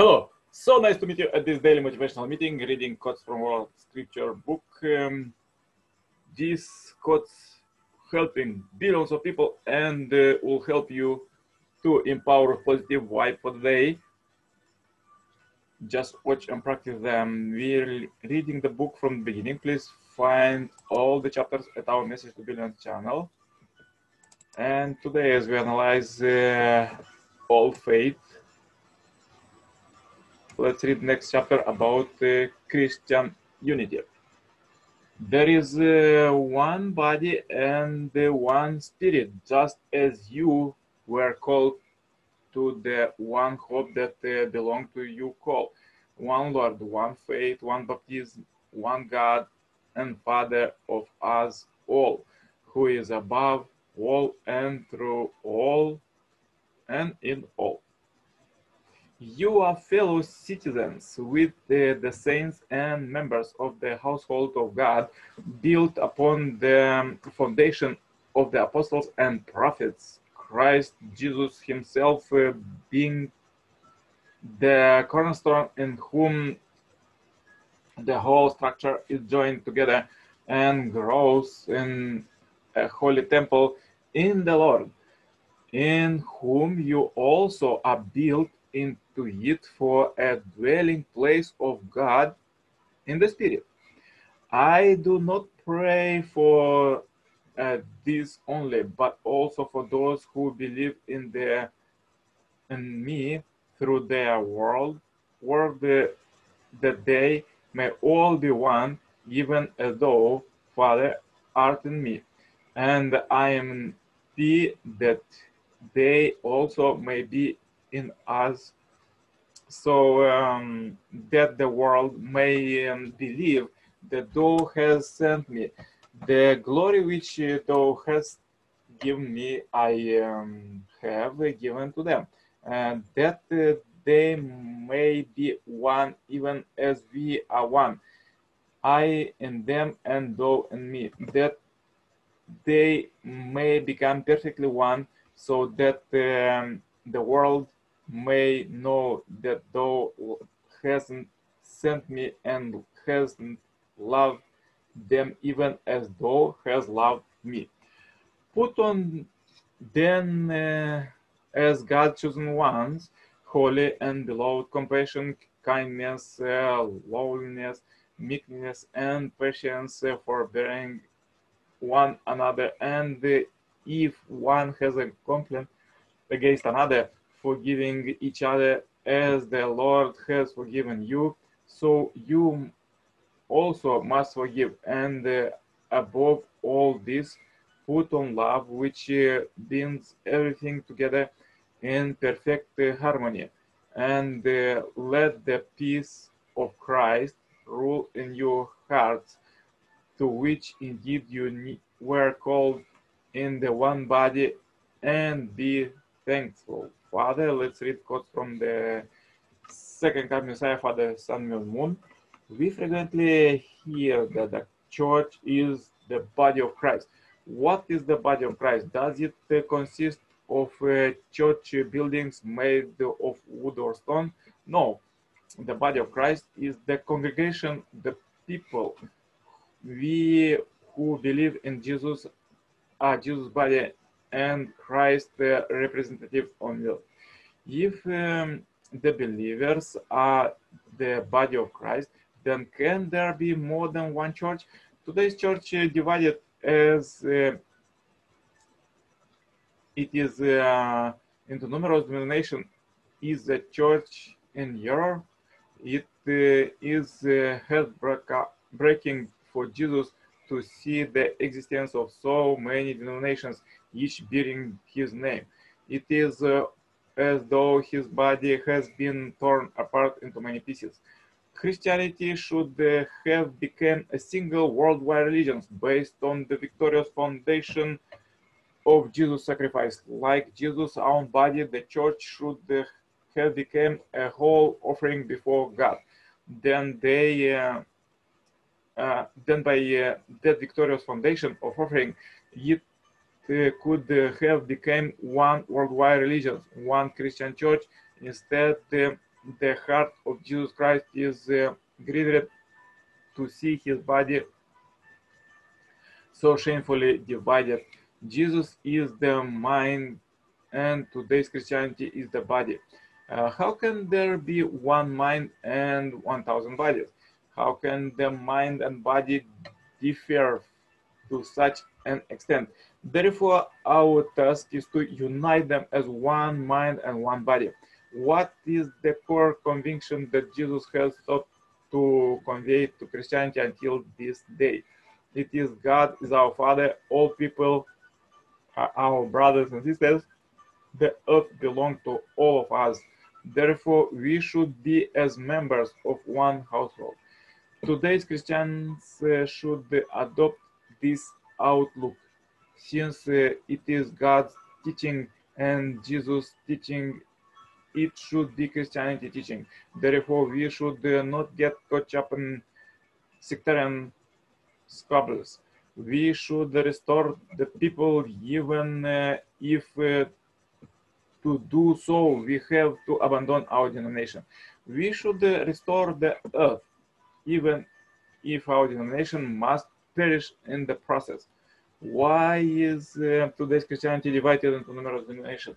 Hello, so nice to meet you at this daily motivational meeting, reading quotes from our scripture book. Um, these quotes helping billions of people and uh, will help you to empower positive vibe for the day. Just watch and practice them. We're reading the book from the beginning. Please find all the chapters at our Message to Billions channel. And today, as we analyze uh, all faith, let's read next chapter about uh, Christian unity. There is uh, one body and uh, one spirit, just as you were called to the one hope that uh, belonged to you call. One Lord, one faith, one baptism, one God and Father of us all, who is above all and through all and in all. You are fellow citizens with the, the, saints and members of the household of God, built upon the foundation of the apostles and prophets, Christ Jesus Himself uh, being the cornerstone in whom the whole structure is joined together and grows in a holy temple in the Lord, in whom you also are built into it for a dwelling place of God in the Spirit. I do not pray for uh, this only, but also for those who believe in the in me through their world, word the, that they may all be one, even as though Father art in me, and I am thee, that they also may be in us so um, that the world may um, believe that thou hast sent me. The glory which thou hast given me, I um, have given to them, and that uh, they may be one, even as we are one. I in them and thou in me, that they may become perfectly one, so that um, the world may know that thou hasn't sent me and hasn't loved them even as thou hast loved me. Put on then uh, as God chosen ones, holy and beloved, compassion, kindness, uh, meekness, and patience, uh, forbearing one another. And if one has a complaint against another, forgiving each other as the Lord has forgiven you, so you also must forgive. And uh, above all this, put on love, which uh, binds everything together in perfect uh, harmony. And uh, let the peace of Christ rule in your hearts, to which indeed you were called in the one body, and be thankful. Father. Let's read quotes from the second coming Messiah, Father Sun Myung Moon. We frequently hear that the church is the body of Christ. What is the body of Christ? Does it consist of uh, church buildings made of wood or stone? No. The body of Christ is the congregation, the people. We who believe in Jesus are Jesus' body and Christ the representative on earth. If um, the believers are the body of Christ, then can there be more than one church? Today's church uh, divided as uh, it is uh, into numerous denominations is a church in error. It uh, is uh, heartbreaking for Jesus to see the existence of so many denominations, each bearing his name. It is uh, as though his body has been torn apart into many pieces. Christianity should uh, have become a single worldwide religion based on the victorious foundation of Jesus' sacrifice. Like Jesus' own body, the church should uh, have become a whole offering before God. Then they uh, uh, then by uh, that victorious foundation of offering, it could have become one worldwide religion, one Christian church. Instead, the heart of Jesus Christ is uh, grieved to see his body so shamefully divided. Jesus is the mind, and today's Christianity is the body. Uh, how can there be one mind and 1,000 bodies? How can the mind and body differ to such an extent? Therefore, our task is to unite them as one mind and one body. What is the core conviction that Jesus has sought to convey to Christianity until this day? It is God is our Father, all people are our brothers and sisters. The earth belongs to all of us. Therefore, we should be as members of one household. Today's Christians uh, should adopt this outlook since uh, it is God's teaching and Jesus' teaching, it should be Christianity teaching. Therefore, we should uh, not get caught up in sectarian squabbles. We should restore the people even uh, if uh, to do so we have to abandon our denomination. We should uh, restore the earth even if our denomination must perish in the process. Why is uh, today's Christianity divided into numerous denominations?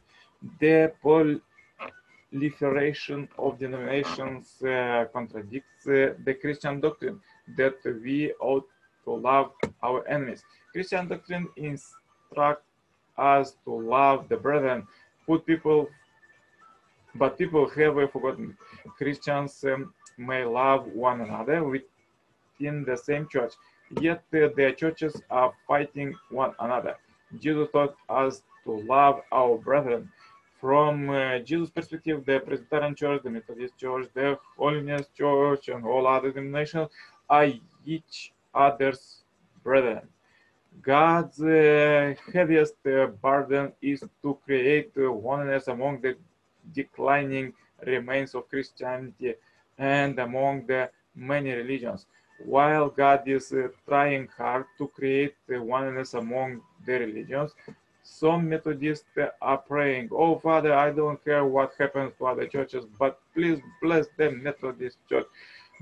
The proliferation of denominations uh, contradicts uh, the Christian doctrine that we ought to love our enemies. Christian doctrine instructs us to love the brethren, put people, but people have forgotten. Christians um, may love one another within the same church, yet their churches are fighting one another. Jesus taught us to love our brethren. From uh, Jesus' perspective, the Presbyterian Church, the Methodist Church, the Holiness Church, and all other denominations are each other's brethren. God's uh, heaviest uh, burden is to create uh, oneness among the declining remains of Christianity and among the many religions. While God is uh, trying hard to create oneness among the religions, some Methodists are praying, Oh, Father, I don't care what happens to other churches, but please bless the Methodist Church.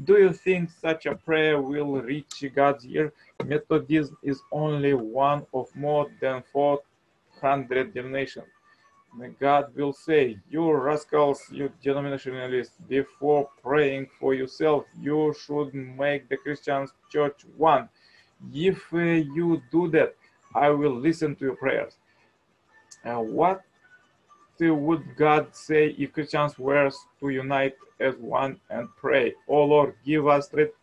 Do you think such a prayer will reach God's ear? Methodism is only one of more than 400 denominations. God will say, You rascals, you denominationalists, before praying for yourself, you should make the Christian church one. If uh, you do that, I will listen to your prayers. Uh, what would God say if Christians were to unite as one and pray? Oh Lord, give us strength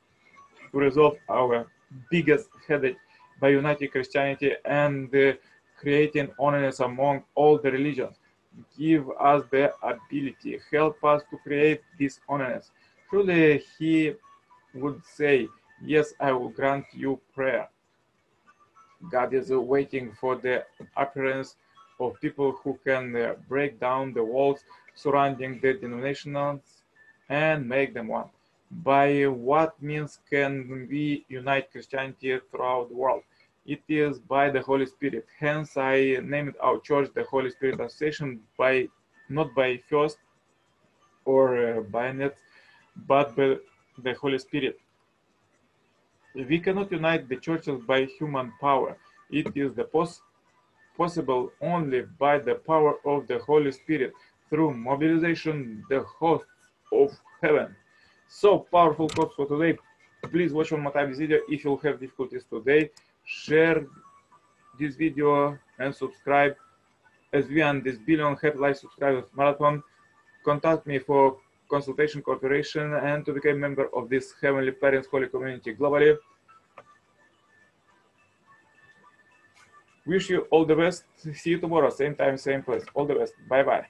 to resolve our biggest headache by uniting Christianity and uh, creating oneness among all the religions. Give us the ability, help us to create this oneness. Truly, he would say, Yes, I will grant you prayer. God is waiting for the appearance of people who can uh, break down the walls surrounding the denominations and make them one. By what means can we unite Christianity throughout the world? It is by the Holy Spirit. Hence, I named our church the Holy Spirit Association by not by first or uh, by net, but by the Holy Spirit. We cannot unite the churches by human power. It is the pos possible only by the power of the Holy Spirit through mobilization the hosts of heaven. So powerful quotes for today. Please watch one more time this video if you have difficulties today. Share this video and subscribe as we and this billion happy life subscribers marathon. Contact me for consultation, cooperation, and to become a member of this Heavenly Parents Holy Community globally. Wish you all the best. See you tomorrow, same time, same place. All the best. Bye bye.